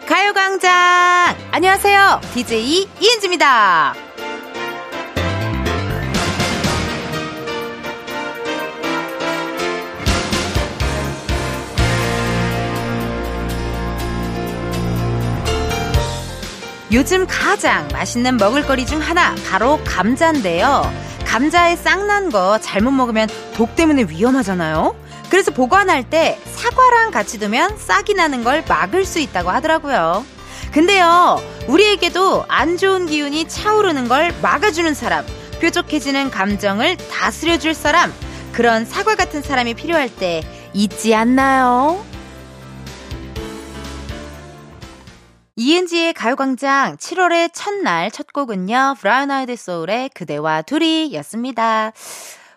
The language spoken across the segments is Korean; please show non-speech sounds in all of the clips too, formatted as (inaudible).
가요광장! 안녕하세요. DJ 이은지입니다. 요즘 가장 맛있는 먹을거리 중 하나, 바로 감자인데요. 감자에 쌍난 거 잘못 먹으면 독 때문에 위험하잖아요? 그래서 보관할 때 사과랑 같이 두면 싹이 나는 걸 막을 수 있다고 하더라고요. 근데요, 우리에게도 안 좋은 기운이 차오르는 걸 막아주는 사람, 뾰족해지는 감정을 다스려줄 사람, 그런 사과 같은 사람이 필요할 때 있지 않나요? 이은지의 가요광장 7월의 첫날 첫 곡은요, 브라운 아이드 소울의 그대와 둘이 였습니다.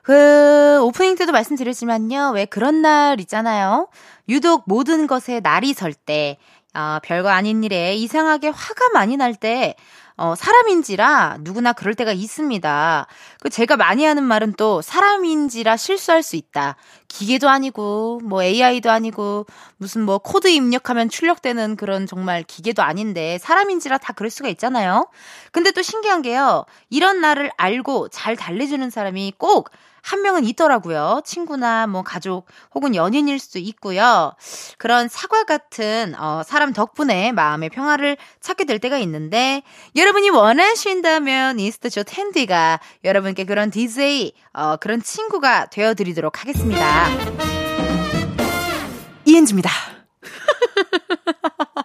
그, 오프닝 때도 말씀드렸지만요, 왜 그런 날 있잖아요. 유독 모든 것에 날이 설 때, 어, 별거 아닌 일에 이상하게 화가 많이 날 때, 어, 사람인지라 누구나 그럴 때가 있습니다. 그 제가 많이 하는 말은 또 사람인지라 실수할 수 있다. 기계도 아니고 뭐 AI도 아니고 무슨 뭐 코드 입력하면 출력되는 그런 정말 기계도 아닌데 사람인지라 다 그럴 수가 있잖아요. 근데 또 신기한 게요. 이런 나를 알고 잘 달래주는 사람이 꼭 한 명은 있더라고요. 친구나 뭐 가족 혹은 연인일 수도 있고요. 그런 사과 같은 어, 사람 덕분에 마음의 평화를 찾게 될 때가 있는데 여러분이 원하신다면 이스트쇼 텐디가 여러분께 그런 DJ 어, 그런 친구가 되어드리도록 하겠습니다. 이은지입니다. (laughs)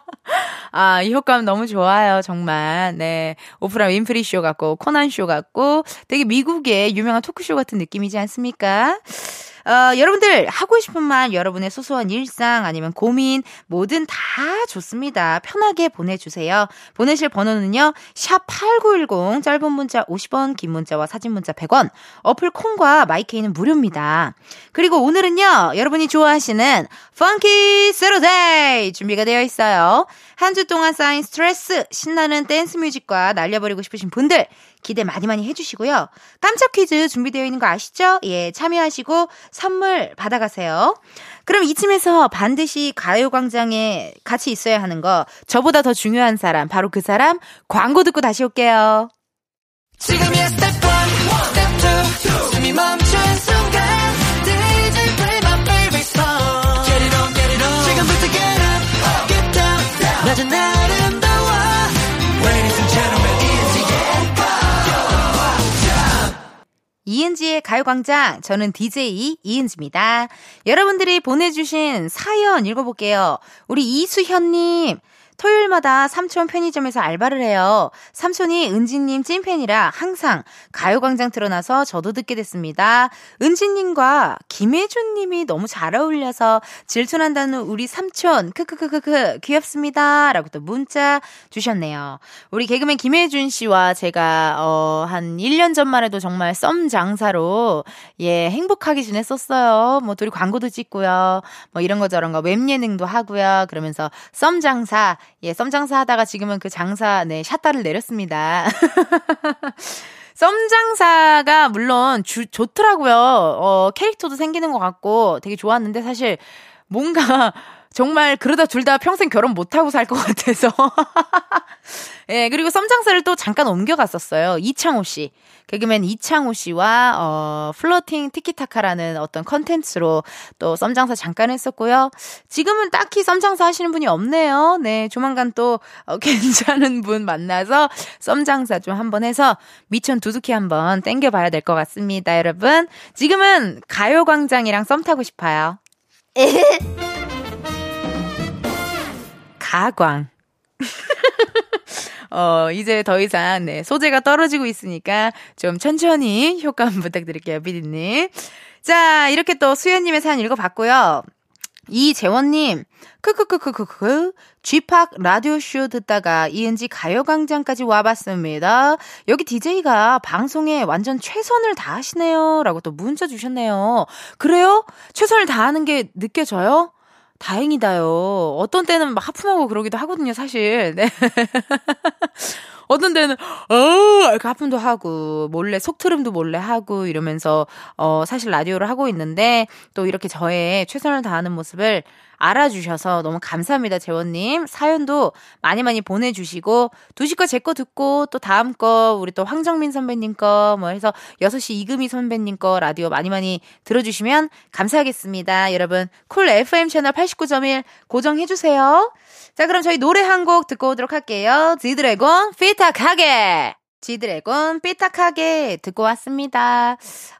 아, 이 효과음 너무 좋아요, 정말. 네. 오프라 윈프리 쇼 같고, 코난 쇼 같고, 되게 미국의 유명한 토크쇼 같은 느낌이지 않습니까? 어, 여러분들 하고 싶은 말, 여러분의 소소한 일상 아니면 고민 뭐든 다 좋습니다. 편하게 보내주세요. 보내실 번호는요. 샵 8910 짧은 문자 50원 긴 문자와 사진 문자 100원 어플 콩과 마이케이는 무료입니다. 그리고 오늘은요. 여러분이 좋아하시는 Funky Saturday 준비가 되어 있어요. 한 주 동안 쌓인 스트레스 신나는 댄스 뮤직과 날려버리고 싶으신 분들 기대 많이 많이 해주시고요. 깜짝 퀴즈 준비되어 있는 거 아시죠? 예, 참여하시고 선물 받아가세요. 그럼 이쯤에서 반드시 가요광장에 같이 있어야 하는 거, 저보다 더 중요한 사람, 바로 그 사람, 광고 듣고 다시 올게요. 지금이야 스텝 1, 스텝 2, 숨이 멈춘 순간. 지금부터 get up, get down, 낮은 아 이은지의 가요광장, 저는 DJ 이은지입니다. 여러분들이 보내주신 사연 읽어볼게요. 우리 이수현님, 토요일마다 삼촌 편의점에서 알바를 해요. 삼촌이 은지님 찐팬이라 항상 가요광장 틀어놔서 저도 듣게 됐습니다. 은지님과 김혜준님이 너무 잘 어울려서 질투난다는 우리 삼촌, 크크크크크, 귀엽습니다. 라고 또 문자 주셨네요. 우리 개그맨 김혜준 씨와 제가, 어, 한 1년 전만 해도 정말 썸 장사로, 예, 행복하게 지냈었어요. 뭐, 둘이 광고도 찍고요. 뭐, 이런 거 저런 거 웹 예능도 하고요. 그러면서 썸 장사, 예, 썸 장사 하다가 지금은 그 장사, 네, 샷다를 내렸습니다. (laughs) 썸 장사가 물론 주, 좋더라고요. 어, 캐릭터도 생기는 것 같고 되게 좋았는데 사실 뭔가 정말 그러다 둘 다 평생 결혼 못하고 살 것 같아서. (laughs) 예, 그리고 썸장사를 또 잠깐 옮겨갔었어요. 이창호 씨. 개그맨 이창호 씨와, 어, 플러팅 티키타카라는 어떤 컨텐츠로 또 썸장사 잠깐 했었고요. 지금은 딱히 썸장사 하시는 분이 없네요. 네, 조만간 또, 어, (laughs) 괜찮은 분 만나서 썸장사 좀 한번 해서 미천 두둑히 한번 땡겨봐야 될 것 같습니다, 여러분. 지금은 가요광장이랑 썸 타고 싶어요. (laughs) 가광. (laughs) 어, 이제 더 이상, 네, 소재가 떨어지고 있으니까 좀 천천히 효과음 부탁드릴게요, 비디님. 자, 이렇게 또 수연님의 사연 읽어봤고요. 이재원님, 크크크크크크, 쥐팍 라디오쇼 듣다가 이은지 가요광장까지 와봤습니다. 여기 DJ가 방송에 완전 최선을 다하시네요. 라고 또 문자 주셨네요. 그래요? 최선을 다하는 게 느껴져요? 다행이다요. 어떤 때는 막 하품하고 그러기도 하거든요, 사실. 네. 어떤 데는, 어, 하품도 하고, 몰래 속트름도 몰래 하고, 이러면서, 어, 사실 라디오를 하고 있는데, 또 이렇게 저의 최선을 다하는 모습을 알아주셔서 너무 감사합니다, 재원님. 사연도 많이 많이 보내주시고, 두시 거 제 거 듣고, 또 다음 거, 우리 또 황정민 선배님 거, 뭐 해서 6시 이금희 선배님 거 라디오 많이 많이 들어주시면 감사하겠습니다. 여러분, 쿨 FM 채널 89.1 고정해주세요. 자, 그럼 저희 노래 한 곡 듣고 오도록 할게요. 지드래곤, 피 탁하게! 지드래곤, 삐딱하게 듣고 왔습니다.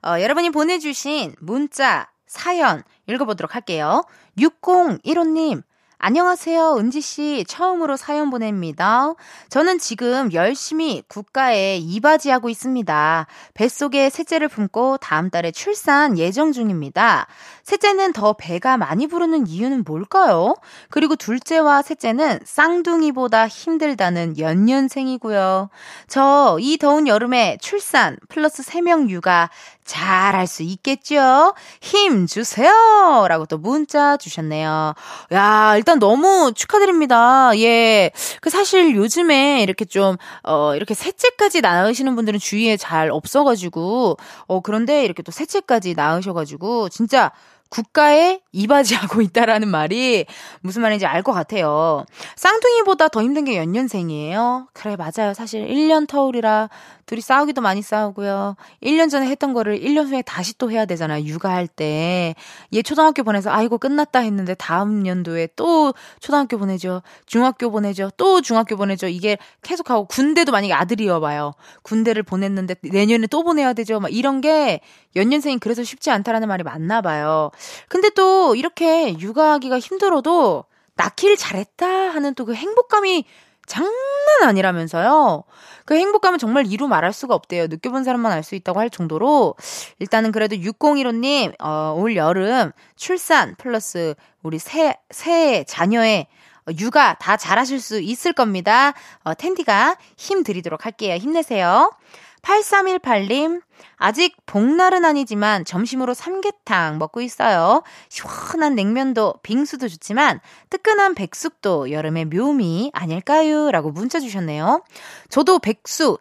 어, 여러분이 보내주신 문자, 사연 읽어보도록 할게요. 6015님, 안녕하세요. 은지씨. 처음으로 사연 보냅니다. 저는 지금 열심히 국가에 이바지하고 있습니다. 뱃속에 셋째를 품고 다음 달에 출산 예정 중입니다. 셋째는 더 배가 많이 부르는 이유는 뭘까요? 그리고 둘째와 셋째는 쌍둥이보다 힘들다는 연년생이고요. 저 이 더운 여름에 출산 플러스 3명 육아 잘할 수 있겠죠? 힘 주세요! 라고 또 문자 주셨네요. 야, 일단 너무 축하드립니다. 예. 그 사실 요즘에 이렇게 좀, 어, 이렇게 셋째까지 낳으시는 분들은 주위에 잘 없어가지고, 어, 그런데 이렇게 또 셋째까지 낳으셔가지고, 진짜 국가에 이바지하고 (laughs) 있다라는 말이 무슨 말인지 알 것 같아요. 쌍둥이보다 더 힘든 게 연년생이에요. 그래, 맞아요. 사실 1년 터울이라 둘이 싸우기도 많이 싸우고요. 1년 전에 했던 거를 1년 후에 다시 또 해야 되잖아요. 육아할 때. 얘 초등학교 보내서 아이고 끝났다 했는데 다음 연도에 또 초등학교 보내죠. 중학교 보내죠. 또 중학교 보내죠. 이게 계속하고 군대도 만약에 아들이어 봐요. 군대를 보냈는데 내년에 또 보내야 되죠. 막 이런 게 연년생이 그래서 쉽지 않다라는 말이 맞나 봐요. 근데 또 이렇게 육아하기가 힘들어도 낳기를 잘했다 하는 또 그 행복감이 장난 아니라면서요. 그 행복감은 정말 이루 말할 수가 없대요. 느껴본 사람만 알 수 있다고 할 정도로 일단은 그래도 6015님 어, 올 여름 출산 플러스 우리 새, 새 자녀의 육아 다 잘하실 수 있을 겁니다. 어, 텐디가 힘 드리도록 할게요. 힘내세요. 8318님, 아직 복날은 아니지만 점심으로 삼계탕 먹고 있어요. 시원한 냉면도 빙수도 좋지만 뜨끈한 백숙도 여름의 묘미 아닐까요? 라고 문자 주셨네요. 저도 백숙,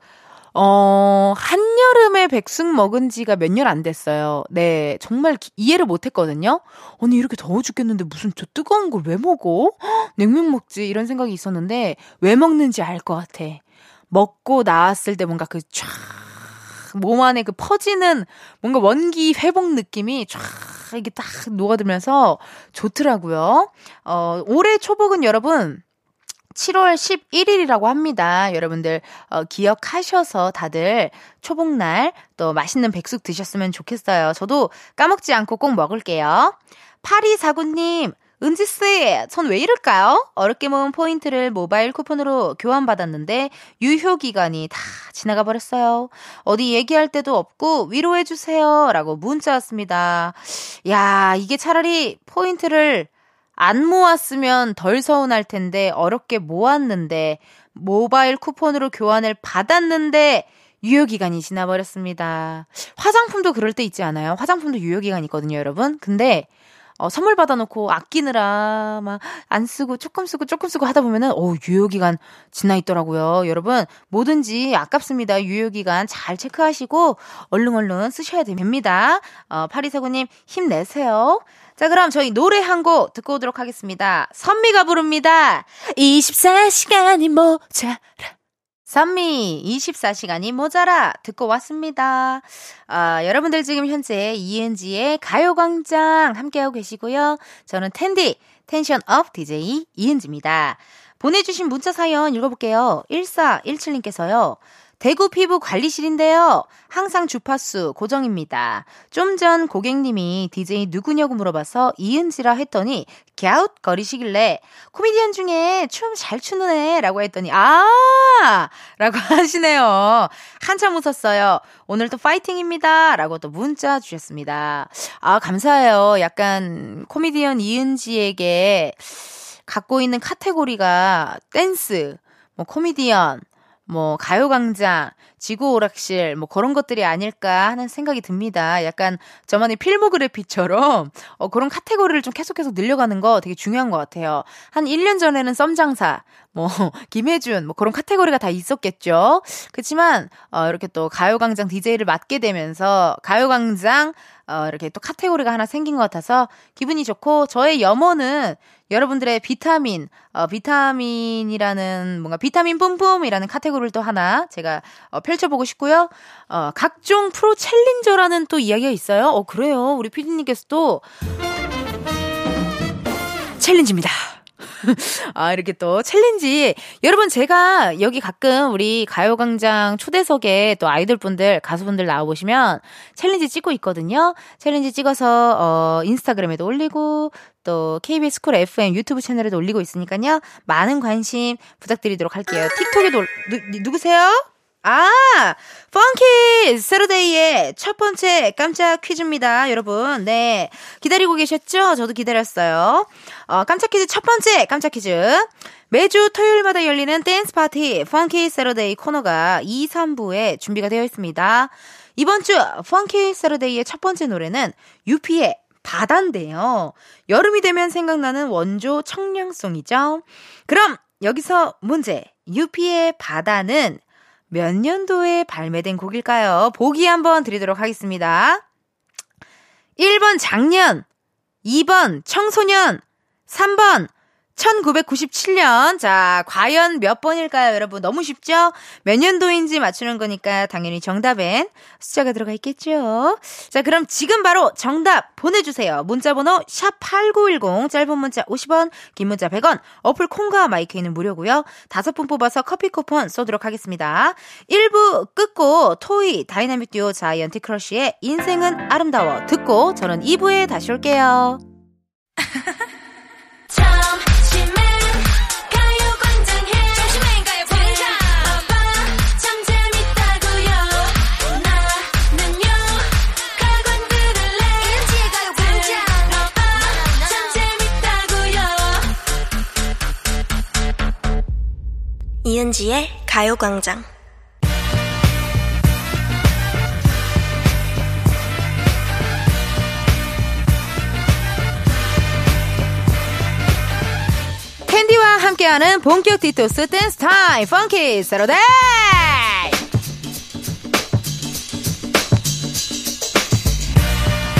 어, 한여름에 백숙 먹은 지가 몇 년 안 됐어요. 네, 정말 이해를 못 했거든요. 언니 이렇게 더워 죽겠는데 무슨 저 뜨거운 걸 왜 먹어? 냉면 먹지 이런 생각이 있었는데 왜 먹는지 알 것 같아. 먹고 나왔을 때 뭔가 그 쫙, 몸 안에 그 퍼지는 뭔가 원기 회복 느낌이 쫙 이게 딱 녹아들면서 좋더라고요. 어, 올해 초복은 여러분, 7월 11일이라고 합니다. 여러분들 어, 기억하셔서 다들 초복날 또 맛있는 백숙 드셨으면 좋겠어요. 저도 까먹지 않고 꼭 먹을게요. 8249님, 은지씨, 전 왜 이럴까요? 어렵게 모은 포인트를 모바일 쿠폰으로 교환받았는데 유효기간이 다 지나가 버렸어요. 어디 얘기할 때도 없고 위로해주세요. 라고 문자 왔습니다. 야, 이게 차라리 포인트를 안 모았으면 덜 서운할 텐데 어렵게 모았는데 모바일 쿠폰으로 교환을 받았는데 유효기간이 지나버렸습니다. 화장품도 그럴 때 있지 않아요? 화장품도 유효기간 있거든요, 여러분. 근데 어, 선물 받아놓고 아끼느라 막 안 쓰고 조금 쓰고 조금 쓰고 하다 보면은 어 유효기간 지나 있더라고요. 여러분 뭐든지 아깝습니다. 유효기간 잘 체크하시고 얼른 얼른 쓰셔야 됩니다. 어, 파리사구님 힘내세요. 자, 그럼 저희 노래 한 곡 듣고 오도록 하겠습니다. 선미가 부릅니다. 24시간이 모자라. 선미 24시간이 모자라 듣고 왔습니다. 아, 여러분들 지금 현재 이은지의 가요광장 함께하고 계시고요. 저는 텐디 tension up DJ 이은지입니다. 보내주신 문자 사연 읽어볼게요. 1417님께서요. 대구 피부 관리실인데요. 항상 주파수 고정입니다. 좀 전 고객님이 DJ 누구냐고 물어봐서 이은지라 했더니 갸웃 거리시길래 코미디언 중에 춤 잘 추는 애라고 했더니 아! 라고 (laughs) 하시네요. 한참 웃었어요. 오늘도 파이팅입니다. 라고 또 문자 주셨습니다. 아, 감사해요. 약간 코미디언 이은지에게 갖고 있는 카테고리가 댄스, 뭐 코미디언, 뭐 가요광장, 지구오락실 뭐 그런 것들이 아닐까 하는 생각이 듭니다. 약간 저만의 필모그래피처럼 어, 그런 카테고리를 좀 계속해서 늘려가는 거 되게 중요한 것 같아요. 한 1년 전에는 썸장사, 뭐 (laughs) 김혜준 뭐 그런 카테고리가 다 있었겠죠. 그렇지만 어, 이렇게 또 가요광장 DJ를 맡게 되면서 가요광장 어, 이렇게 또 카테고리가 하나 생긴 것 같아서 기분이 좋고 저의 염원은 여러분들의 비타민, 어, 비타민이라는 뭔가 비타민 뿜뿜이라는 카테고리를 또 하나 제가 어, 펼쳐보고 싶고요. 어, 각종 프로 챌린저라는 또 이야기가 있어요. 어, 그래요. 우리 피디님께서 또 챌린지입니다. (laughs) 아, 이렇게 또 챌린지. 여러분, 제가 여기 가끔 우리 가요광장 초대석에 또 아이돌분들, 가수분들 나와보시면 챌린지 찍고 있거든요. 챌린지 찍어서, 어, 인스타그램에도 올리고, 또 KBS 쿨 FM 유튜브 채널에도 올리고 있으니까요. 많은 관심 부탁드리도록 할게요. 틱톡에도, 누, 누구세요? 아, Funky Saturday의 첫 번째 깜짝 퀴즈입니다, 여러분. 네. 기다리고 계셨죠? 저도 기다렸어요. 어, 깜짝 퀴즈 첫 번째 깜짝 퀴즈. 매주 토요일마다 열리는 댄스 파티 Funky Saturday 코너가 2, 3부에 준비가 되어 있습니다. 이번 주 펑키 세러데이의 첫 번째 노래는 유피의 바다인데요. 여름이 되면 생각나는 원조 청량송이죠. 그럼 여기서 문제. 유피의 바다는 몇 년도에 발매된 곡일까요? 보기 한번 드리도록 하겠습니다. 1번 작년, 2번 청소년, 3번 1997년. 자, 과연 몇 번일까요, 여러분? 너무 쉽죠? 몇 년도인지 맞추는 거니까 당연히 정답엔 숫자가 들어가 있겠죠? 자, 그럼 지금 바로 정답 보내주세요. 문자번호 샵8910, 짧은 문자 50원, 긴 문자 100원, 어플 콩과 마이케이는 무료고요 다섯 분 뽑아서 커피 쿠폰 쏘도록 하겠습니다. 1부 끝곡 토이 다이나믹 듀오 자이언티 크러쉬의 인생은 아름다워 듣고 저는 2부에 다시 올게요. (laughs) 이은지의 가요광장. 텐디와 함께하는 본격 디톡스 댄스 타임 Funky Saturday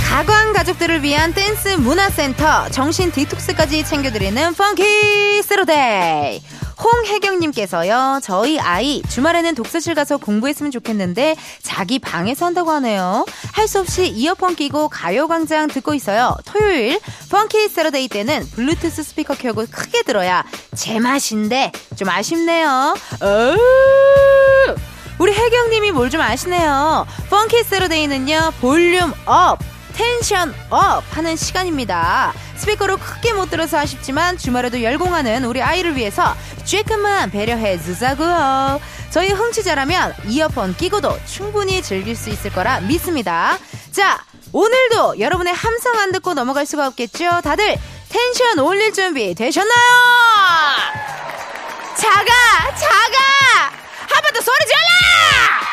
가광 가족들을 위한 댄스 문화센터 정신 디톡스까지 챙겨드리는 Funky Saturday 홍혜경님께서요, 저희 아이 주말에는 독서실 가서 공부했으면 좋겠는데 자기 방에서 한다고 하네요. 할 수 없이 이어폰 끼고 가요광장 듣고 있어요. 토요일 Funky Saturday 때는 블루투스 스피커 켜고 크게 들어야 제맛인데 좀 아쉽네요. 우리 혜경님이 뭘 좀 아시네요. Funky Saturday는요, 볼륨 up! tension up 하는 시간입니다. 스피커로 크게 못 들어서 아쉽지만 주말에도 열공하는 우리 아이를 위해서 조금만 배려해 주자고요. 저희 흥취자라면 이어폰 끼고도 충분히 즐길 수 있을 거라 믿습니다. 자, 오늘도 여러분의 함성 안 듣고 넘어갈 수가 없겠죠? 다들 텐션 올릴 준비 되셨나요? 자가, 자가! 한 번 더 소리 질러!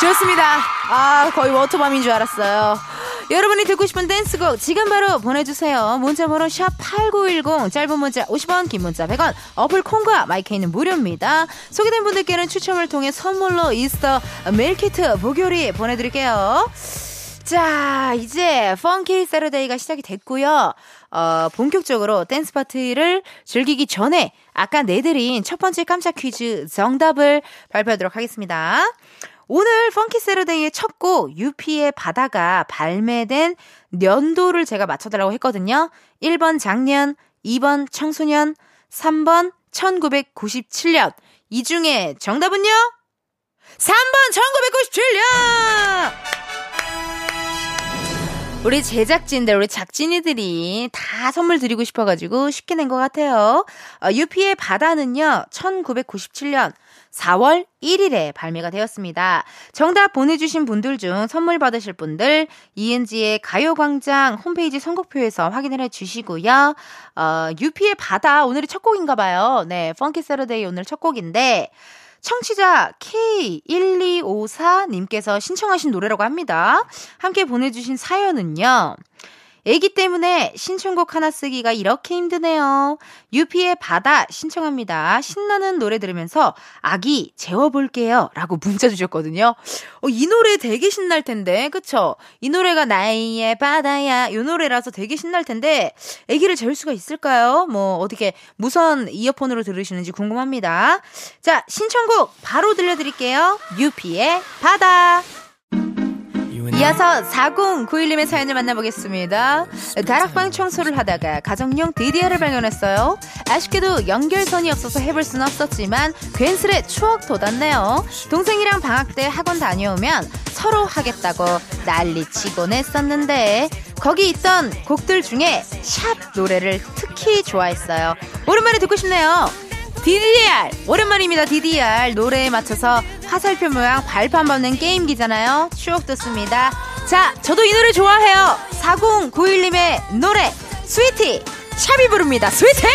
좋습니다. 아, 거의 워터밤인 줄 알았어요. 여러분이 듣고 싶은 댄스곡 지금 바로 보내주세요. 문자번호 샵8910 짧은 문자 50원 긴 문자 100원 어플 콩과 마이케이는 무료입니다. 소개된 분들께는 추첨을 통해 선물로 이스터 밀키트 보교리 보내드릴게요. 자, 이제 Funky Saturday가 시작이 됐고요. 어, 본격적으로 댄스 파티를 즐기기 전에 아까 내드린 첫 번째 깜짝 퀴즈 정답을 발표하도록 하겠습니다. 오늘 Funky Saturday의 첫 곡 유피의 바다가 발매된 년도를 제가 맞춰달라고 했거든요. 1번 작년, 2번 청소년, 3번 1997년. 이 중에 정답은요? 3번 1997년! 우리 제작진들, 우리 작진이들이 다 선물 드리고 싶어가지고 쉽게 낸 것 같아요. 어, 유피의 바다는요, 1997년 4월 1일에 발매가 되었습니다. 정답 보내주신 분들 중 선물 받으실 분들 이은지의 가요광장 홈페이지 선곡표에서 확인을 해주시고요. 어, 유피의 바다 오늘이 첫 곡인가 봐요. 네, 펑키 세러데이 오늘 첫 곡인데 청취자 K1254님께서 신청하신 노래라고 합니다. 함께 보내주신 사연은요. 애기 때문에 신청곡 하나 쓰기가 이렇게 힘드네요. 유피의 바다 신청합니다. 신나는 노래 들으면서 아기 재워볼게요. 라고 문자 주셨거든요. 어, 이 노래 되게 신날 텐데, 그쵸? 이 노래가 나의 바다야. 이 노래라서 되게 신날 텐데, 애기를 재울 수가 있을까요? 뭐, 어떻게 무선 이어폰으로 들으시는지 궁금합니다. 자, 신청곡 바로 들려드릴게요. 유피의 바다. 이어서 4091님의 사연을 만나보겠습니다. 다락방 청소를 하다가 가정용 DDR을 발견했어요. 아쉽게도 연결선이 없어서 해볼 수는 없었지만 괜스레 추억 돋았네요. 동생이랑 방학 때 학원 다녀오면 서로 하겠다고 난리치곤 했었는데 거기 있던 곡들 중에 샵 노래를 특히 좋아했어요. 오랜만에 듣고 싶네요. DDR! 오랜만입니다, DDR. 노래에 맞춰서 화살표 모양 발판 받는 게임기잖아요. 추억 돋습니다. 자, 저도 이 노래 좋아해요. 4091님의 노래, 스위티! 샵이 부릅니다, 스위티!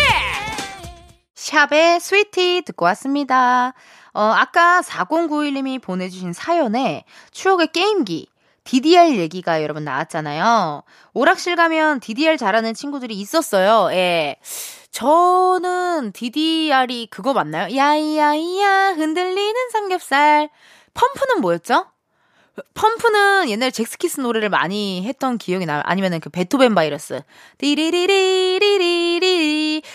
샵의 스위티 듣고 왔습니다. 어, 아까 4091님이 보내주신 사연에 추억의 게임기, DDR 얘기가 여러분 나왔잖아요. 오락실 가면 DDR 잘하는 친구들이 있었어요. 예. 저는 DDR이 그거 맞나요? 야이야이야 흔들리는 삼겹살. 펌프는 뭐였죠? 펌프는 옛날 잭스키스 노래를 많이 했던 기억이 나요. 아니면은 그 베토벤 바이러스. 디리리리리리리리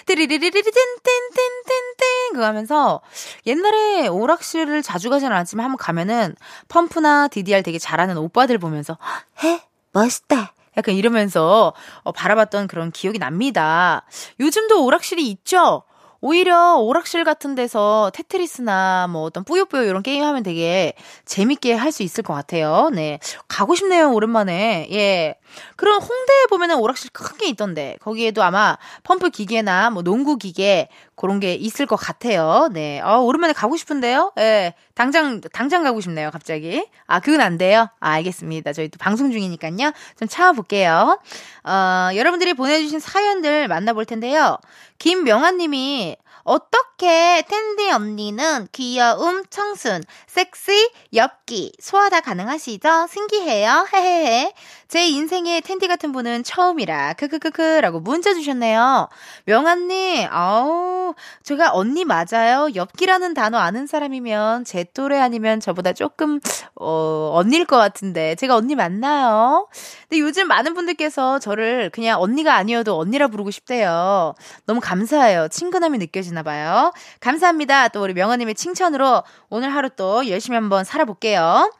디리리리리리 띵띵띵띵띵 그거 하면서 옛날에 오락실을 자주 가진 않았지만 한번 가면은 펌프나 DDR 되게 잘하는 오빠들 보면서 해 멋있다. 약간 이러면서 어, 바라봤던 그런 기억이 납니다. 요즘도 오락실이 있죠? 오히려 오락실 같은 데서 테트리스나 뭐 어떤 뿌요뿌요 이런 게임 하면 되게 재밌게 할 수 있을 것 같아요. 네. 가고 싶네요, 오랜만에. 예. 그런 홍대에 보면은 오락실 큰 게 있던데, 거기에도 아마 펌프 기계나 뭐 농구 기계, 그런 게 있을 것 같아요. 네. 어, 오랜만에 가고 싶은데요? 예. 당장, 당장 가고 싶네요, 갑자기. 아, 그건 안 돼요? 아, 알겠습니다. 저희 또 방송 중이니까요. 좀 참아 볼게요. 어, 여러분들이 보내 주신 사연들 만나 볼 텐데요. 김명아 님이 어떻게 텐디 언니는 귀여움, 청순, 섹시, 엽기 소화 다 가능하시죠? 신기해요. 헤헤헤. 제 인생에 텐디 같은 분은 처음이라 크크크크라고 문자 주셨네요. 명한님, 아우 제가 언니 맞아요. 엽기라는 단어 아는 사람이면 제 또래 아니면 저보다 조금 어 언니일 것 같은데 제가 언니 맞나요? 근데 요즘 많은 분들께서 저를 그냥 언니가 아니어도 언니라 부르고 싶대요. 너무 감사해요. 친근함이 느껴지나 봐요. 감사합니다. 또 우리 명언님의 칭찬으로 오늘 하루 또 열심히 한번 살아볼게요.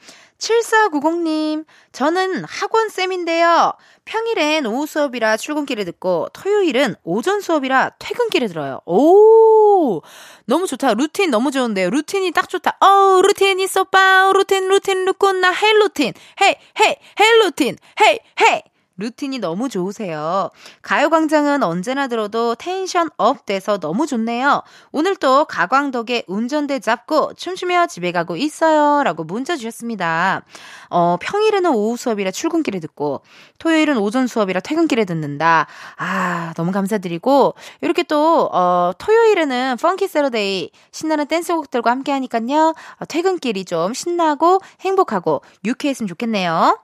7490님, 저는 학원쌤인데요. 평일엔 오후 수업이라 출근길에 듣고 토요일은 오전 수업이라 퇴근길에 들어요. 오! 너무 좋다. 루틴 너무 좋은데요. 루틴이 딱 좋다. 어, 루틴이 쏘빠. 루틴, 루틴, 루꾼나, hey 루틴. hey, hey, hey 루틴. hey, hey. 루틴이 너무 좋으세요. 가요광장은 언제나 들어도 tension up 돼서 너무 좋네요. 오늘 또 가광덕에 운전대 잡고 춤추며 집에 가고 있어요. 라고 문자 주셨습니다. 어, 평일에는 오후 수업이라 출근길에 듣고, 토요일은 오전 수업이라 퇴근길에 듣는다. 아, 너무 감사드리고, 이렇게 또, 어, 토요일에는 Funky Saturday 신나는 댄스곡들과 함께 하니깐요. 어, 퇴근길이 좀 신나고 행복하고 유쾌했으면 좋겠네요.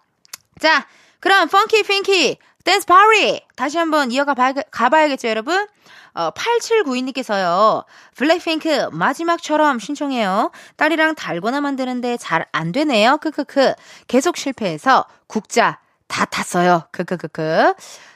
자, 그럼 Funky Pinky 댄스 파리 다시 한번 이어가 봐, 가봐야겠죠 여러분? 어, 8792님께서요 블랙핑크 마지막처럼 신청해요. 딸이랑 달고나 만드는데 잘 안 되네요. 크크크. 계속 실패해서 국자 다 탔어요. 크크크크.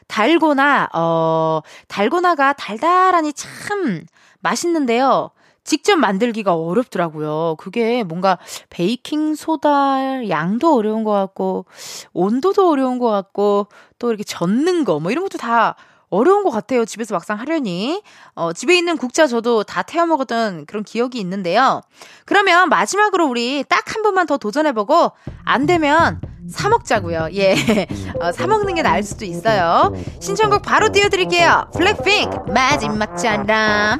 달고나 어 달고나가 달달하니 참 맛있는데요 직접 만들기가 어렵더라고요. 그게 뭔가 베이킹 소다 양도 어려운 것 같고 온도도 어려운 것 같고 또 이렇게 젓는 거 뭐 이런 것도 다 어려운 것 같아요. 집에서 막상 하려니. 어, 집에 있는 국자 저도 다 태워 먹었던 그런 기억이 있는데요. 그러면 마지막으로 우리 딱 한 번만 더 도전해보고 안 되면 사 먹자고요. 예, (laughs) 어, 사 먹는 게 나을 수도 있어요. 신청곡 바로 띄워드릴게요. 블랙핑크 마지막처럼.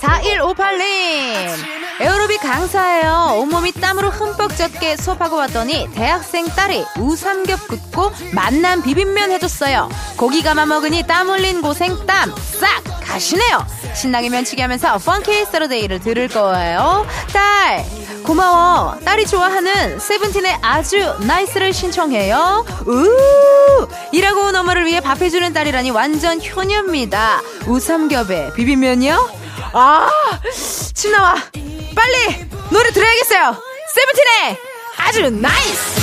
7158님. 에어로빅 강사예요. 온몸이 땀으로 흠뻑 젖게 수업하고 왔더니 대학생 딸이 우삼겹 굽고 만난 비빔면 해줬어요. 고기 감아 먹으니 땀 흘린 고생 땀 싹 가시네요. 신나게 면치기 하면서 Funky Saturday를 들을 거예요. 딸, 고마워. 딸이 좋아하는 세븐틴의 아주 Nice를 신청해요. 우! 일하고 온 엄마를 위해 밥 해주는 딸이라니 완전 효녀입니다. 우삼겹에 비빔면이요? 아, 침 나와. 빨리 노래 들어야겠어요. 세븐틴의 아주 Nice!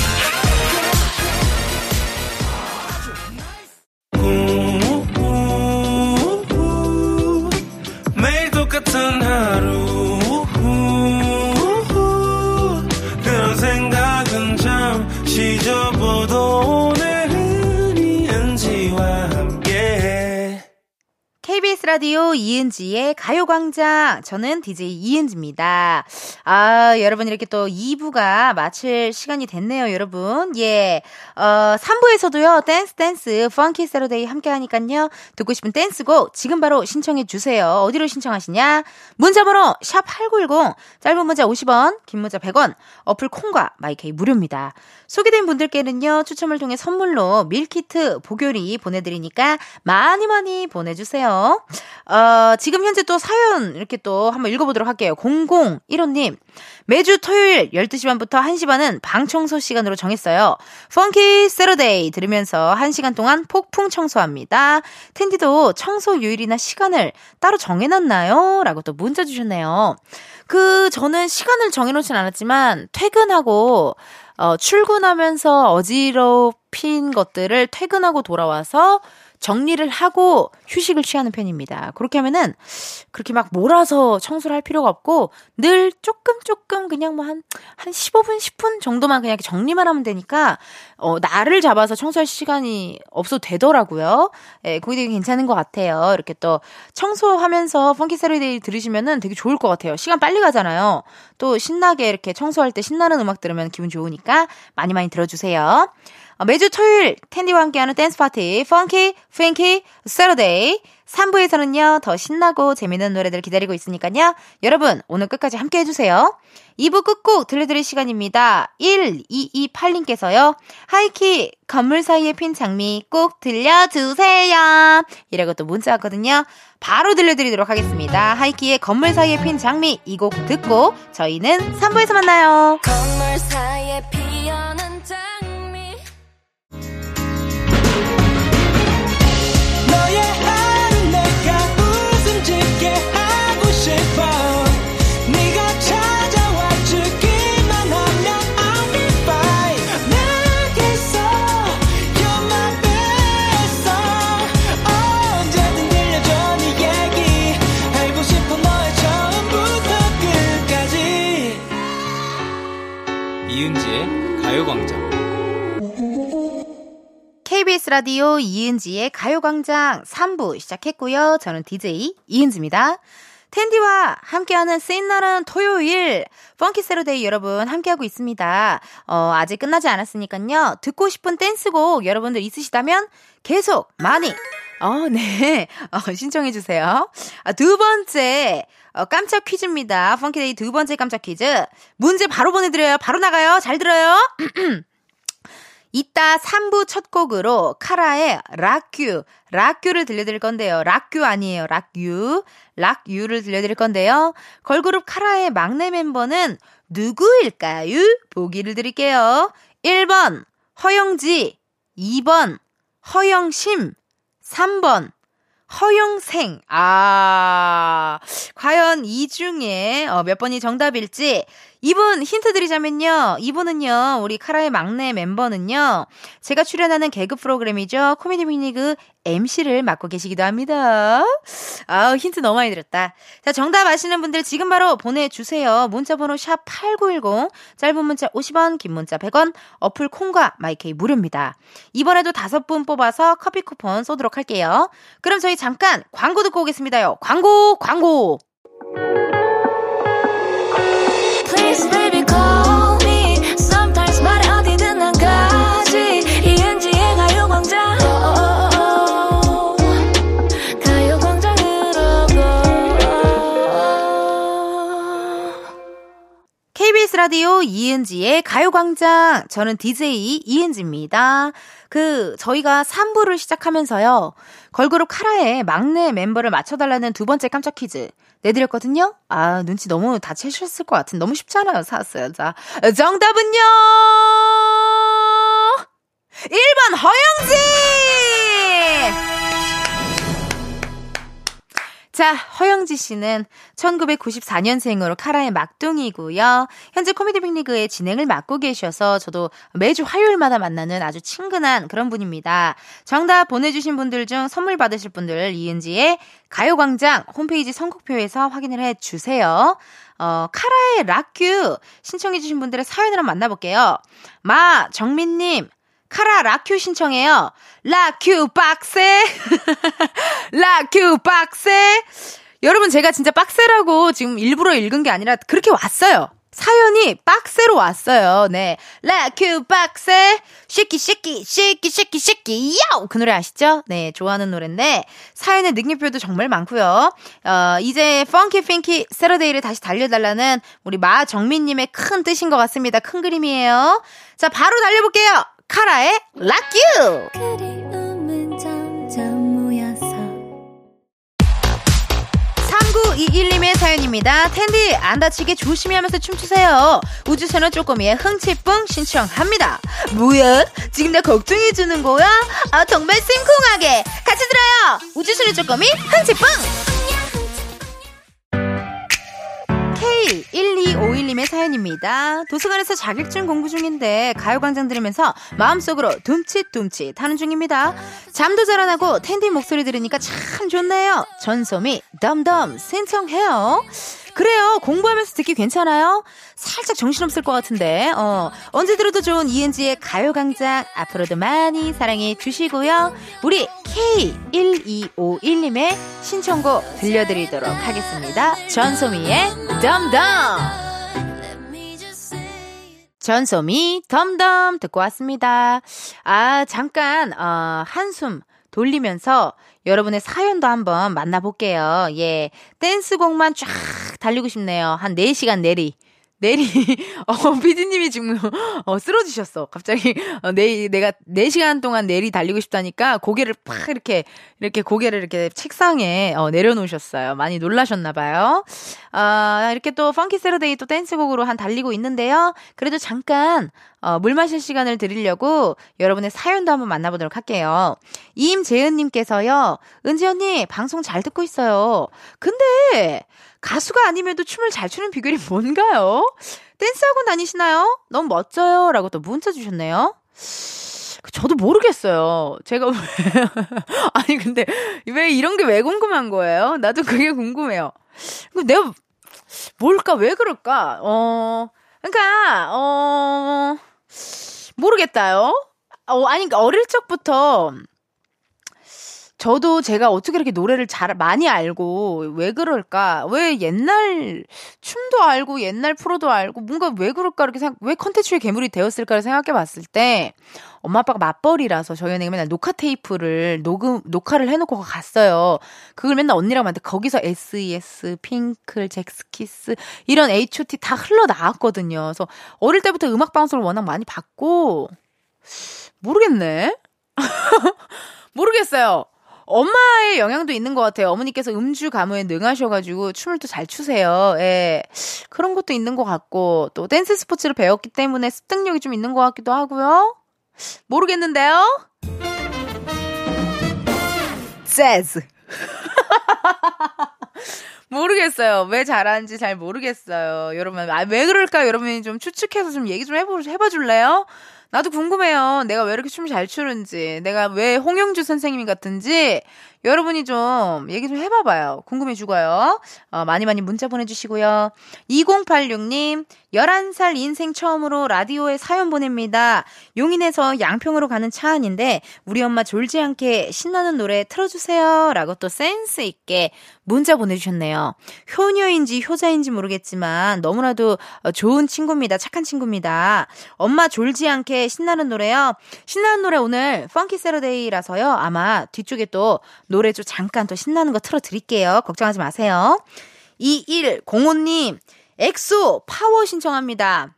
라디오 이은지의 가요광장. 저는 DJ 이은지입니다. 아, 여러분 이렇게 또 2부가 마칠 시간이 됐네요, 여러분. 예. 어, 3부에서도요, 댄스 댄스, Funky Saturday 함께 하니깐요. 듣고 싶은 댄스곡 지금 바로 신청해 주세요. 어디로 신청하시냐? 문자번호 샵8910, 짧은 문자 50원, 긴 문자 100원, 어플 콩과 마이케이 무료입니다. 소개된 분들께는요, 추첨을 통해 선물로 밀키트, 보교리 보내드리니까 많이 많이 보내주세요. 어, 지금 현재 또 사연 이렇게 또 한번 읽어보도록 할게요. 0015님. 매주 토요일 12시 반부터 1시 반은 방청소 시간으로 정했어요. 펑키 세러데이 들으면서 1시간 동안 폭풍 청소합니다. 텐디도 청소 요일이나 시간을 따로 정해놨나요? 라고 또 문자 주셨네요. 그, 저는 시간을 정해놓진 않았지만, 퇴근하고, 어, 출근하면서 어지럽힌 것들을 퇴근하고 돌아와서 정리를 하고 휴식을 취하는 편입니다. 그렇게 하면은 그렇게 막 몰아서 청소를 할 필요가 없고 늘 조금 조금 그냥 뭐 한 한 15분 10분 정도만 그냥 정리만 하면 되니까 어 나를 잡아서 청소할 시간이 없어도 되더라고요. 예, 그게 되게 괜찮은 것 같아요. 이렇게 또 청소하면서 펑키 세러데이 들으시면은 되게 좋을 것 같아요. 시간 빨리 가잖아요. 또 신나게 이렇게 청소할 때 신나는 음악 들으면 기분 좋으니까 많이 많이 들어주세요. 어, 매주 토요일 텐디와 함께하는 댄스 파티 Funky Pinky Saturday 3부에서는요 더 신나고 재밌는 노래들 기다리고 있으니까요. 여러분 오늘 끝까지 함께 해주세요. 2부 끝곡 들려드릴 시간입니다. 1228님께서요 하이키 건물 사이에 핀 장미 꼭 들려주세요. 이라고 또 문자 왔거든요. 바로 들려드리도록 하겠습니다. 하이키의 건물 사이에 핀 장미 이 곡 듣고 저희는 3부에서 만나요. 건물 사이에 피어난 장미 라디오 이은지의 가요광장 3부 시작했고요. 저는 DJ 이은지입니다. 텐디와 함께하는 신나는 토요일 Funky Saturday 여러분 함께하고 있습니다. 어, 아직 끝나지 않았으니까요. 듣고 싶은 댄스곡 여러분들 있으시다면 계속 많이 어, 네. (laughs) 어, 신청해 주세요. 아, 두 번째, 어, 깜짝 퀴즈입니다. Funky Day 두 번째 깜짝 퀴즈. 문제 바로 보내드려요. 바로 나가요. 잘 들어요. (clears throat) 이따 3부 첫 곡으로 카라의 락규, 락규를 들려드릴 건데요. 락규 아니에요. 락유. 락유를 들려드릴 건데요. 걸그룹 카라의 막내 멤버는 누구일까요? 보기를 드릴게요. 1번 허영지, 2번 허영심, 3번 허영생. 아, 과연 이 중에 어, 몇 번이 정답일지 이분 힌트 드리자면요. 이분은요. 우리 카라의 막내 멤버는요. 제가 출연하는 개그 프로그램이죠. 코미디 빅리그 MC를 맡고 계시기도 합니다. 아, 힌트 너무 많이 드렸다. 자, 정답 아시는 분들 지금 바로 보내 주세요. 문자 번호 샵 8910, 짧은 문자 50원, 긴 문자 100원, 어플 콩과 마이케이 무료입니다. 이번에도 다섯 분 뽑아서 커피 쿠폰 쏘도록 할게요. 그럼 저희 잠깐 광고 듣고 오겠습니다요. 광고, 광고! Baby call 라디오 이은지의 가요광장. 저는 DJ 이은지입니다. 그, 저희가 3부를 시작하면서요. 걸그룹 카라의 막내 멤버를 맞춰달라는 두 번째 깜짝 퀴즈 내드렸거든요. 아, 눈치 너무 다 채셨을 것 같은. 너무 쉽잖아요. 사왔어요. 자, 정답은요! 1번 허영지! 자, 허영지 씨는 1994년생으로 카라의 막둥이고요. 현재 코미디 빅리그의 진행을 맡고 계셔서 저도 매주 화요일마다 만나는 아주 친근한 그런 분입니다. 정답 보내주신 분들 중 선물 받으실 분들 이은지의 가요광장 홈페이지 선곡표에서 확인을 해 주세요. 어, 카라의 Rock U 신청해주신 분들의 사연을 한번 만나볼게요. 마, 정민님, 카라 Rock U 신청해요. Rock U 빡세. (laughs) Rock U 빡세. 여러분 제가 진짜 빡세라고 지금 일부러 읽은 게 아니라 그렇게 왔어요. 사연이 빡세로 왔어요. 네. 라큐 빡세. 쉐키 쉐키 쉐키 쉐키 쉐키 야우 그 노래 아시죠? 네, 좋아하는 노래인데 사연의 느낌표도 정말 많고요. 어, 이제 펑키 핑키 세러데이를 다시 달려달라는 우리 마정민 님의 큰 뜻인 것 같습니다. 큰 그림이에요. 자, 바로 달려볼게요. 카라의 락유! 그리움은 점점 모여서 3921님의 사연입니다. 텐디, 안 다치게 조심히 하면서 춤추세요. 우주소녀 쪼꼬미의 흥치뿡 신청합니다. 뭐야? 지금 나 걱정해주는 거야? 아, 정말 심쿵하게. 같이 들어요! 우주소녀 쪼꼬미 흥치뿡! K1251님의 사연입니다. 도서관에서 자격증 공부 중인데 가요광장 들으면서 마음속으로 둠칫둠칫 하는 중입니다. 잠도 잘 안 하고 텐디 목소리 들으니까 참 좋네요. 전소미 덤덤 신청해요. 그래요. 공부하면서 듣기 괜찮아요? 살짝 정신없을 것 같은데. 어, 언제 들어도 좋은 이은지의 가요광장 앞으로도 많이 사랑해 주시고요. 우리 K1251님의 신청곡 들려드리도록 하겠습니다. 전소미의 덤덤. 전소미 덤덤 듣고 왔습니다. 아, 잠깐, 어, 한숨 돌리면서 여러분의 사연도 한번 만나볼게요. 예. 댄스곡만 쫙 달리고 싶네요. 한 4시간 내리. 내리, (laughs) 어, 피디님이 지금, 어, 쓰러지셨어. 갑자기, 어, 내, 내가 4시간 동안 내리 달리고 싶다니까 고개를 팍 이렇게, 이렇게 고개를 이렇게 책상에, 어, 내려놓으셨어요. 많이 놀라셨나봐요. 아, 이렇게 또 펑키 세러데이 또 댄스곡으로 한 달리고 있는데요. 그래도 잠깐, 어, 물 마실 시간을 드리려고 여러분의 사연도 한번 만나보도록 할게요. 임재은님께서요, 은지 언니, 방송 잘 듣고 있어요. 근데, 가수가 아님에도 춤을 잘 추는 비결이 뭔가요? 댄스학원 다니시나요? 너무 멋져요. 라고 또 문자 주셨네요. 저도 모르겠어요. 제가 왜, (laughs) 아니, 근데 왜 이런 게 왜 궁금한 거예요? 나도 그게 궁금해요. 그 내가, 뭘까? 왜 그럴까? 어, 그러니까, 어, 모르겠다요. 어, 아니, 그러니까 어릴 적부터 저도 제가 어떻게 이렇게 노래를 잘 많이 알고 왜 그럴까? 왜 옛날 춤도 알고 옛날 프로도 알고 뭔가 왜 그럴까 이렇게 생각 왜 컨텐츠의 괴물이 되었을까를 생각해 봤을 때 엄마 아빠가 맞벌이라서 저희 언니가 맨날 녹화 테이프를 녹음 녹화를 해 놓고 갔어요. 그걸 맨날 언니랑 만데 거기서 SES, 핑클, 잭스키스 이런 H.O.T 다 흘러 나왔거든요. 그래서 어릴 때부터 음악 방송을 워낙 많이 받고 모르겠네. (laughs) 모르겠어요. 엄마의 영향도 있는 것 같아요. 어머니께서 음주 가무에 능하셔가지고 춤을 또 잘 추세요. 예. 그런 것도 있는 것 같고, 또 댄스 스포츠를 배웠기 때문에 습득력이 좀 있는 것 같기도 하고요. 모르겠는데요? 재즈. (laughs) 모르겠어요. 왜 잘하는지 잘 모르겠어요. 여러분, 아, 왜 그럴까? 여러분이 좀 추측해서 좀 얘기 좀 해보, 해봐 줄래요? 나도 궁금해요. 내가 왜 이렇게 춤을 잘 추는지, 내가 왜 홍영주 선생님 같은지, 여러분이 좀 얘기 좀 해봐봐요. 궁금해 죽어요. 어, 많이 많이 문자 보내주시고요. 2086님, 11살 인생 처음으로 라디오에 사연 보냅니다. 용인에서 양평으로 가는 차 안인데, 우리 엄마 졸지 않게 신나는 노래 틀어주세요. 라고 또 센스 있게 문자 보내주셨네요. 효녀인지 효자인지 모르겠지만, 너무나도 어, 좋은 친구입니다. 착한 친구입니다. 엄마 졸지 않게 신나는 노래요. 신나는 노래 오늘 Funky Saturday라서요. 아마 뒤쪽에 또 노래 좀 잠깐 또 신나는 거 틀어드릴게요. 걱정하지 마세요. 2105님, 엑소 파워 신청합니다.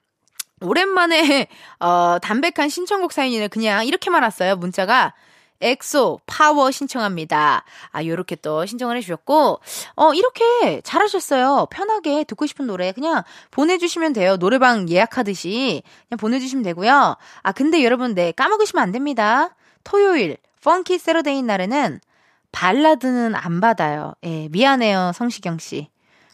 오랜만에 어 담백한 신청곡 사연이네 그냥 이렇게만 왔어요. 문자가 엑소 파워 신청합니다. 아 요렇게 또 신청을 해주셨고 어 이렇게 잘하셨어요. 편하게 듣고 싶은 노래 그냥 보내주시면 돼요. 노래방 예약하듯이 그냥 보내주시면 되고요. 아 근데 여러분 네 까먹으시면 안 됩니다. 토요일 Funky Saturday 날에는 발라드는 안 받아요. 예, 미안해요 성시경 씨.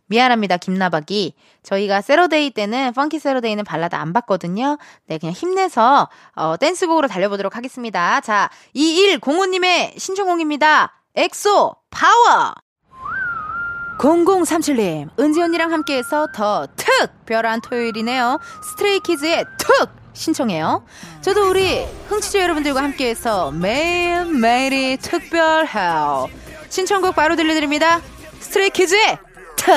미안합니다, 김나박이. 저희가 Saturday 때는, Funky Saturday는 발라드 안 받거든요. 네, 그냥 힘내서, 어, 댄스곡으로 달려보도록 하겠습니다. 자, 2105님의 신청곡입니다. 엑소, 파워! 0037님, 은지 언니랑 함께해서 더 특별한 토요일이네요. 스트레이키즈의 특! 신청해요. 저도 우리 흥취자 여러분들과 함께해서 매일매일이 특별해요. 신청곡 바로 들려드립니다. 스트레이키즈의 특!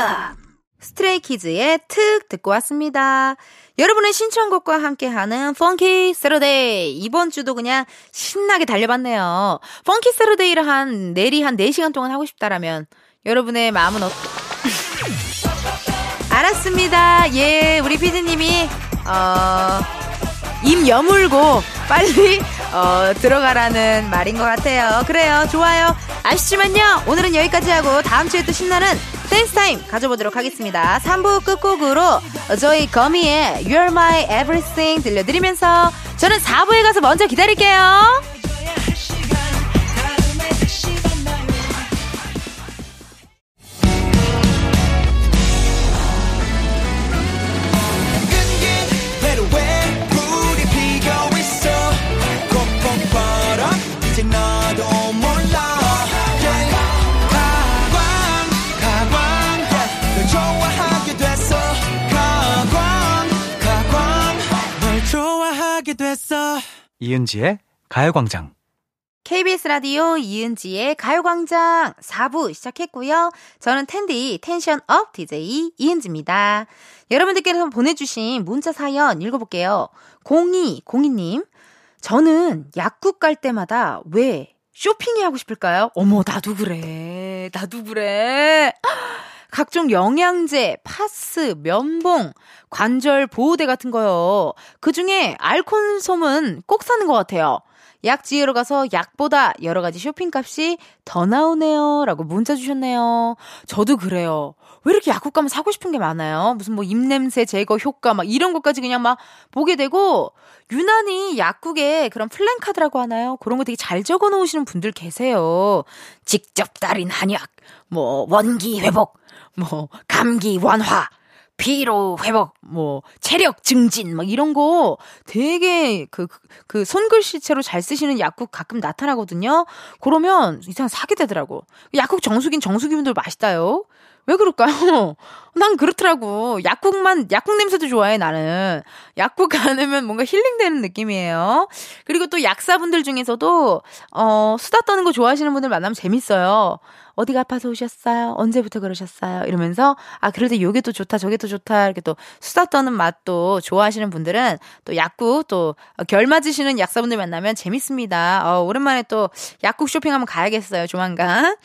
스트레이키즈의 특 듣고 왔습니다. 여러분의 신청곡과 함께하는 Funky Saturday. 이번 주도 그냥 신나게 달려봤네요. Funky Saturday를 한, 내리 한 4시간 동안 하고 싶다라면, 여러분의 마음은 어떠, (laughs) 알았습니다. 예, 우리 피디님이, 어, 입 여물고 빨리 어, 들어가라는 말인 것 같아요. 그래요. 좋아요. 아쉽지만요. 오늘은 여기까지 하고 다음 주에 또 신나는 댄스 타임 가져보도록 하겠습니다. 3부 끝곡으로 저희 거미의 You're My Everything 들려드리면서 저는 4부에 가서 먼저 기다릴게요. 됐어 이은지의 가요광장. KBS 라디오 이은지의 가요광장 4부 시작했고요. 저는 텐디 tension up DJ 이은지입니다. 여러분들께서 보내주신 문자 사연 읽어볼게요. 0202님, 저는 약국 갈 때마다 왜 쇼핑이 하고 싶을까요? 어머, 나도 그래. 나도 그래. 각종 영양제, 파스, 면봉, 관절 보호대 같은 거요. 그 중에 알콘솜은 꼭 사는 것 같아요. 약 지으러 가서 약보다 여러 가지 쇼핑값이 더 나오네요. 라고 문자 주셨네요. 저도 그래요. 왜 이렇게 약국 가면 사고 싶은 게 많아요? 무슨 뭐 입냄새 제거 효과 막 이런 것까지 그냥 막 보게 되고 유난히 약국에 그런 플랜카드라고 하나요? 그런 거 되게 잘 적어 놓으시는 분들 계세요. 직접 따린 한약, 뭐 원기 회복, 뭐 감기 완화, 피로 회복, 뭐 체력 증진, 막 이런 거 되게 그, 그- 그 손글씨체로 잘 쓰시는 약국 가끔 나타나거든요. 그러면 이상 사게 되더라고. 약국 정수기는 정수기분들 맛있다요. 왜 그럴까요? (laughs) 난 그렇더라고. 약국만, 약국 냄새도 좋아해, 나는. 약국 가면 뭔가 힐링되는 느낌이에요. 그리고 또 약사분들 중에서도, 어, 수다 떠는 거 좋아하시는 분들 만나면 재밌어요. 어디가 아파서 오셨어요? 언제부터 그러셨어요? 이러면서, 아, 그래도 요게 또 좋다, 저게 또 좋다, 이렇게 또 수다 떠는 맛도 좋아하시는 분들은 또 약국 또 결 맞으시는 약사분들 만나면 재밌습니다. 어, 오랜만에 또 약국 쇼핑 한번 가야겠어요, 조만간.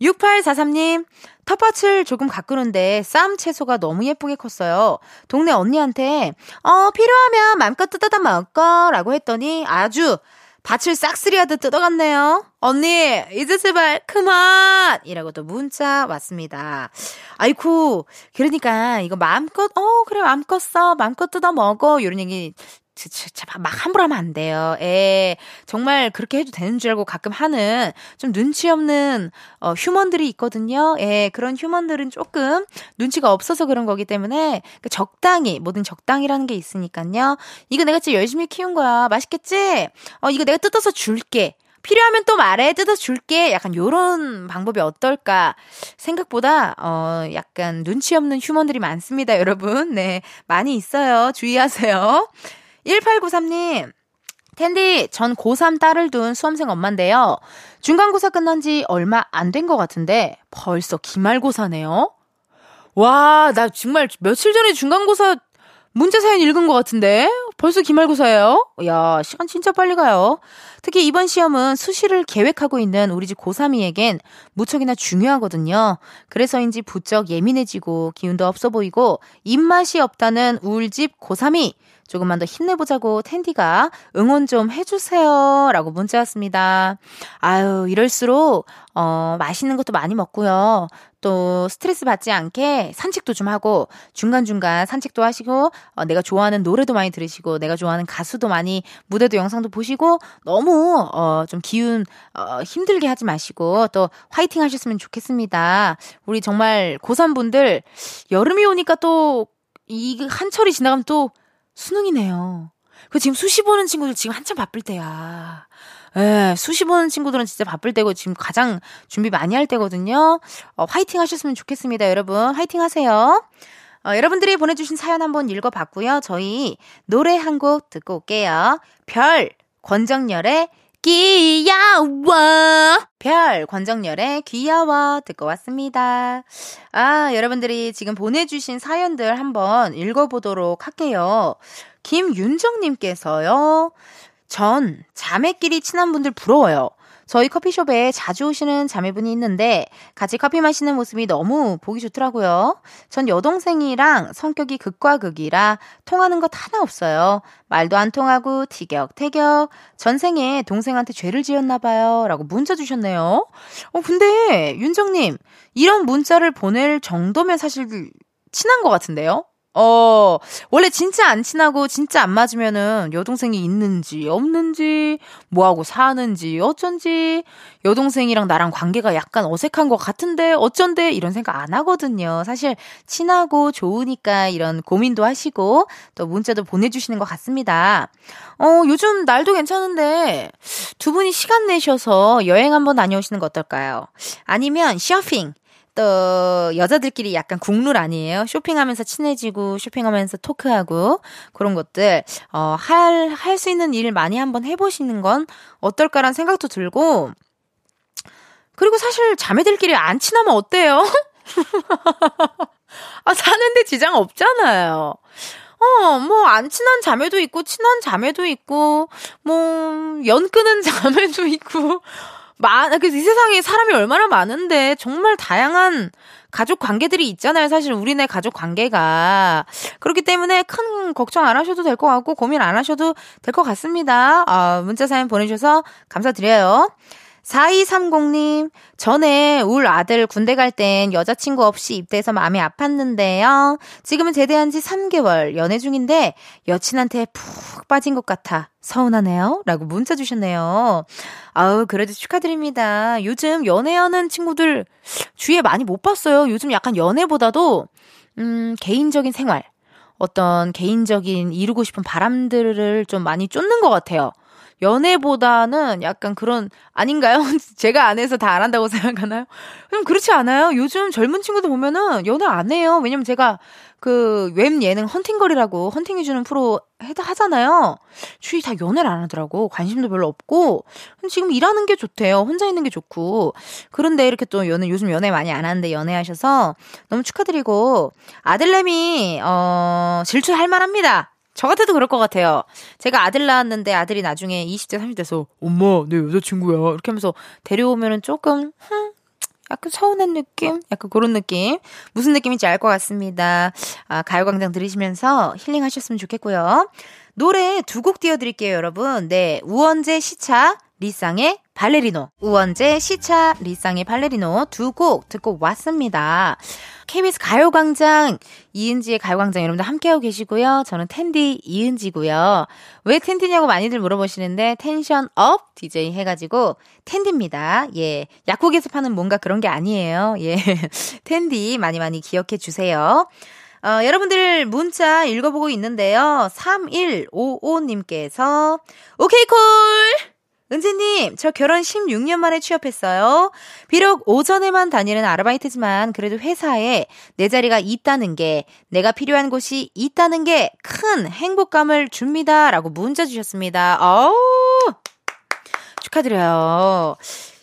6843님, 텃밭을 조금 가꾸는데 쌈 채소가 너무 예쁘게 컸어요. 동네 언니한테, 어, 필요하면 맘껏 뜯어다 먹어. 라고 했더니 아주 밭을 싹쓸이 하듯 뜯어갔네요. 언니, 이제 제발 그만! 이라고 또 문자 왔습니다. 아이쿠, 그러니까 이거 마음껏, 어, 그래, 마음껏 써. 마음껏 뜯어 먹어. 이런 얘기 막 함부로 하면 안 돼요. 예. 정말 그렇게 해도 되는 줄 알고 가끔 하는 좀 눈치 없는 어, 휴먼들이 있거든요. 예. 그런 휴먼들은 조금 눈치가 없어서 그런 거기 때문에 그 적당히 뭐든 적당히라는 게 있으니까요. 이거 내가 진짜 열심히 키운 거야. 맛있겠지? 어, 이거 내가 뜯어서 줄게. 필요하면 또 말해 뜯어 줄게 약간 요런 방법이 어떨까 생각보다 어 약간 눈치 없는 휴먼들이 많습니다 여러분 네 많이 있어요 주의하세요 1893님 텐디, 전 고3 딸을 둔 수험생 엄마인데요. 중간고사 끝난 지 얼마 안 된 것 같은데 벌써 기말고사네요. 와, 나 정말 며칠 전에 중간고사 문제 사연 읽은 것 같은데 벌써 기말고사예요? 야, 시간 진짜 빨리 가요. 특히 이번 시험은 수시를 계획하고 있는 우리 집 고3이에겐 무척이나 중요하거든요. 그래서인지 부쩍 예민해지고 기운도 없어 보이고 입맛이 없다는 우울집 고3이 조금만 더 힘내보자고 텐디가 응원 좀 해주세요. 라고 문자 왔습니다. 아유, 이럴수록, 어, 맛있는 것도 많이 먹고요. 또 스트레스 받지 않게 산책도 좀 하고 중간중간 산책도 하시고 어, 내가 좋아하는 노래도 많이 들으시고 내가 좋아하는 가수도 많이 무대도 영상도 보시고 너무 어, 좀 기운 어, 힘들게 하지 마시고 또 화이팅 하셨으면 좋겠습니다. 우리 정말 고3분들 여름이 오니까 또 이 한철이 지나가면 또 수능이네요. 그 지금 수시 보는 친구들 지금 한참 바쁠 때야. 예, 수시 보는 친구들은 진짜 바쁠 때고 지금 가장 준비 많이 할 때거든요. 어, 화이팅 하셨으면 좋겠습니다, 여러분. 화이팅 하세요. 어, 여러분들이 보내주신 사연 한번 읽어봤고요. 저희 노래 한 곡 듣고 올게요. 별, 권정열의 귀여워. 별, 권정열의 귀여워. 듣고 왔습니다. 아, 여러분들이 지금 보내주신 사연들 한번 읽어보도록 할게요. 김윤정님께서요. 전 자매끼리 친한 분들 부러워요. 저희 커피숍에 자주 오시는 자매분이 있는데 같이 커피 마시는 모습이 너무 보기 좋더라고요. 전 여동생이랑 성격이 극과 극이라 통하는 것 하나 없어요. 말도 안 통하고 티격태격. 전생에 동생한테 죄를 지었나 봐요. 라고 문자 주셨네요. 어 근데 윤정님 이런 문자를 보낼 정도면 사실 친한 것 같은데요? 어, 원래 진짜 안 친하고 진짜 안 맞으면은 여동생이 있는지 없는지 뭐하고 사는지 어쩐지 여동생이랑 나랑 관계가 약간 어색한 것 같은데 어쩐데 이런 생각 안 하거든요. 사실 친하고 좋으니까 이런 고민도 하시고 또 문자도 보내주시는 것 같습니다. 어, 요즘 날도 괜찮은데 두 분이 시간 내셔서 여행 한번 다녀오시는 거 어떨까요? 아니면 쇼핑 또 여자들끼리 약간 국룰 아니에요? 쇼핑하면서 친해지고 쇼핑하면서 토크하고 그런 것들 어, 할 할 수 있는 일 많이 한번 해보시는 건 어떨까라는 생각도 들고 그리고 사실 자매들끼리 안 친하면 어때요? (laughs) 아 사는데 지장 없잖아요. 어, 뭐, 안 친한 자매도 있고, 친한 자매도 있고, 뭐, 연 끄는 (laughs) 자매도 있고, 많, 그이 세상에 사람이 얼마나 많은데 정말 다양한 가족 관계들이 있잖아요. 사실 우리네 가족 관계가. 그렇기 때문에 큰 걱정 안 하셔도 될 것 같고 고민 안 하셔도 될 것 같습니다. 아, 문자 사연 보내주셔서 감사드려요. 4230님, 전에 울 아들 군대 갈 땐 여자친구 없이 입대해서 마음이 아팠는데요. 지금은 제대한 지 3개월 연애 중인데 여친한테 푹 빠진 것 같아 서운하네요. 라고 문자 주셨네요. 아우, 그래도 축하드립니다. 요즘 연애하는 친구들 주위에 많이 못 봤어요. 요즘 약간 연애보다도, 음, 개인적인 생활, 어떤 개인적인 이루고 싶은 바람들을 좀 많이 쫓는 것 같아요. 연애보다는 약간 그런 아닌가요? (laughs) 제가 안 해서 다 안 한다고 생각하나요? 그럼 그렇지 않아요? 요즘 젊은 친구들 보면은 연애 안 해요. 왜냐면 제가 그 웹 예능 헌팅거리라고 헌팅해주는 프로 해다 하잖아요. 주위 다 연애를 안 하더라고. 관심도 별로 없고. 지금 일하는 게 좋대요. 혼자 있는 게 좋고. 그런데 이렇게 또 연애, 요즘 연애 많이 안 하는데 연애하셔서 너무 축하드리고, 아들내미, 어, 질투할 만합니다. 저 같아도 그럴 것 같아요. 제가 아들 낳았는데 아들이 나중에 20대, 30대에서 엄마, 내 여자친구야. 이렇게 하면서 데려오면은 조금, 흠, 약간 서운한 느낌? 약간 그런 느낌? 무슨 느낌인지 알 것 같습니다. 아, 가요광장 들으시면서 힐링 하셨으면 좋겠고요. 노래 두 곡 띄워드릴게요, 여러분. 네, 우원재 시차, 리쌍의 발레리노. 우원재 시차, 리쌍의 발레리노 두 곡 듣고 왔습니다. KBS 가요광장, 이은지의 가요광장 여러분들 함께하고 계시고요. 저는 텐디 이은지고요. 왜 텐디냐고 많이들 물어보시는데 tension up DJ 해가지고 텐디입니다. 예. 약국에서 파는 뭔가 그런 게 아니에요. 예. (laughs) 텐디 많이 많이 기억해 주세요. 어, 여러분들 문자 읽어보고 있는데요. 3155님께서 오케이 콜! 은지님, 저 결혼 16년 만에 취업했어요. 비록 오전에만 다니는 아르바이트지만 그래도 회사에 내 자리가 있다는 게, 내가 필요한 곳이 있다는 게 큰 행복감을 줍니다. 라고 문자 주셨습니다. 어우! 축하드려요.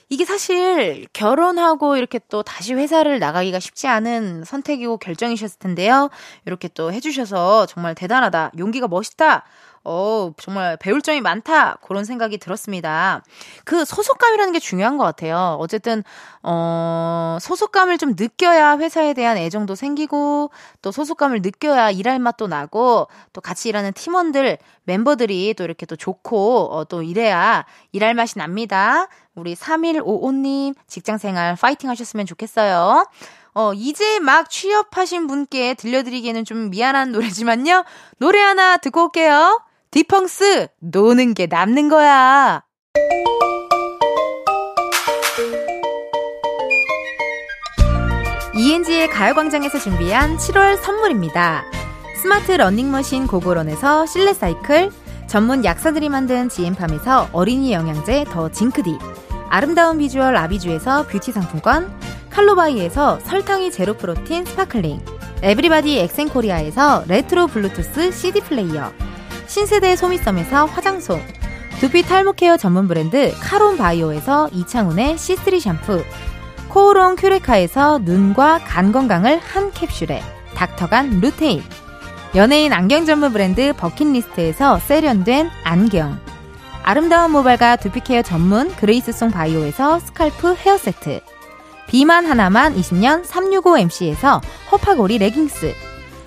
이게 사실 결혼하고 이렇게 또 다시 회사를 나가기가 쉽지 않은 선택이고 결정이셨을 텐데요. 이렇게 또 해주셔서 정말 대단하다. 용기가 멋있다. 어, 정말 배울 점이 많다. 그런 생각이 들었습니다. 그 소속감이라는 게 중요한 것 같아요. 어쨌든, 어, 소속감을 좀 느껴야 회사에 대한 애정도 생기고, 또 소속감을 느껴야 일할 맛도 나고, 또 같이 일하는 팀원들, 멤버들이 또 이렇게 또 좋고, 어, 또 이래야 일할 맛이 납니다. 우리 3155님, 직장 생활 파이팅 하셨으면 좋겠어요. 어, 이제 막 취업하신 분께 들려드리기에는 좀 미안한 노래지만요. 노래 하나 듣고 올게요. 디펑스, 노는 게 남는 거야. ENG의 가요광장에서 준비한 7월 선물입니다. 스마트 러닝머신 고고런에서 실내 사이클, 전문 약사들이 만든 지엠팜에서 어린이 영양제 더 징크디, 아름다운 비주얼 아비주에서 뷰티 상품권, 칼로바이에서 설탕이 제로 protein sparkling, 에브리바디 엑센코리아에서 레트로 블루투스 CD 플레이어, 신세대 소미섬에서 화장솜, 두피 탈모 care 전문 브랜드 카론 바이오에서 이창훈의 C3 샴푸, 코오롱 큐레카에서 눈과 간 건강을 한 캡슐에 닥터간 루테인, 연예인 안경 전문 브랜드 버킷리스트에서 세련된 안경, 아름다운 모발과 두피 care 전문 그레이스송 바이오에서 scalp hair 세트, 비만 하나만 20년 365MC에서 허파고리 레깅스,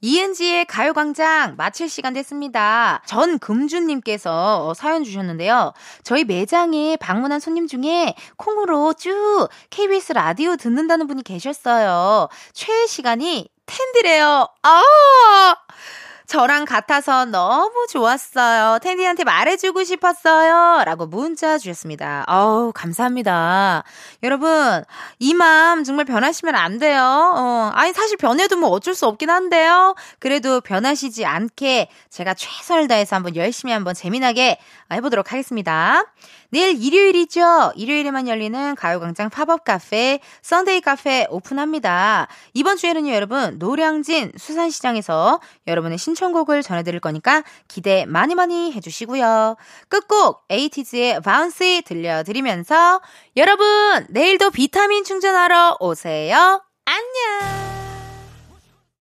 이은지의 가요광장 마칠 시간 됐습니다. 전 금주님께서 사연 주셨는데요. 저희 매장에 방문한 손님 중에 콩으로 쭉 KBS 라디오 듣는다는 분이 계셨어요. 최애 시간이 텐디래요. 아! 저랑 같아서 너무 좋았어요. 텐디한테 말해주고 싶었어요. 라고 문자 주셨습니다. 어우, 감사합니다. 여러분, 이 마음 정말 변하시면 안 돼요. 어, 아니, 사실 변해도 뭐 어쩔 수 없긴 한데요. 그래도 변하시지 않게 제가 최선을 다해서 한번 열심히 한번 재미나게 해보도록 하겠습니다. 내일 일요일이죠. 일요일에만 열리는 가요광장 팝업 카페, 썬데이 카페 오픈합니다. 이번 주에는요, 여러분, 노량진 수산시장에서 여러분의 신청곡을 전해드릴 거니까 기대 많이 많이 해주시고요. 끝곡 에이티즈의 바운스 들려드리면서 여러분, 내일도 비타민 충전하러 오세요. 안녕!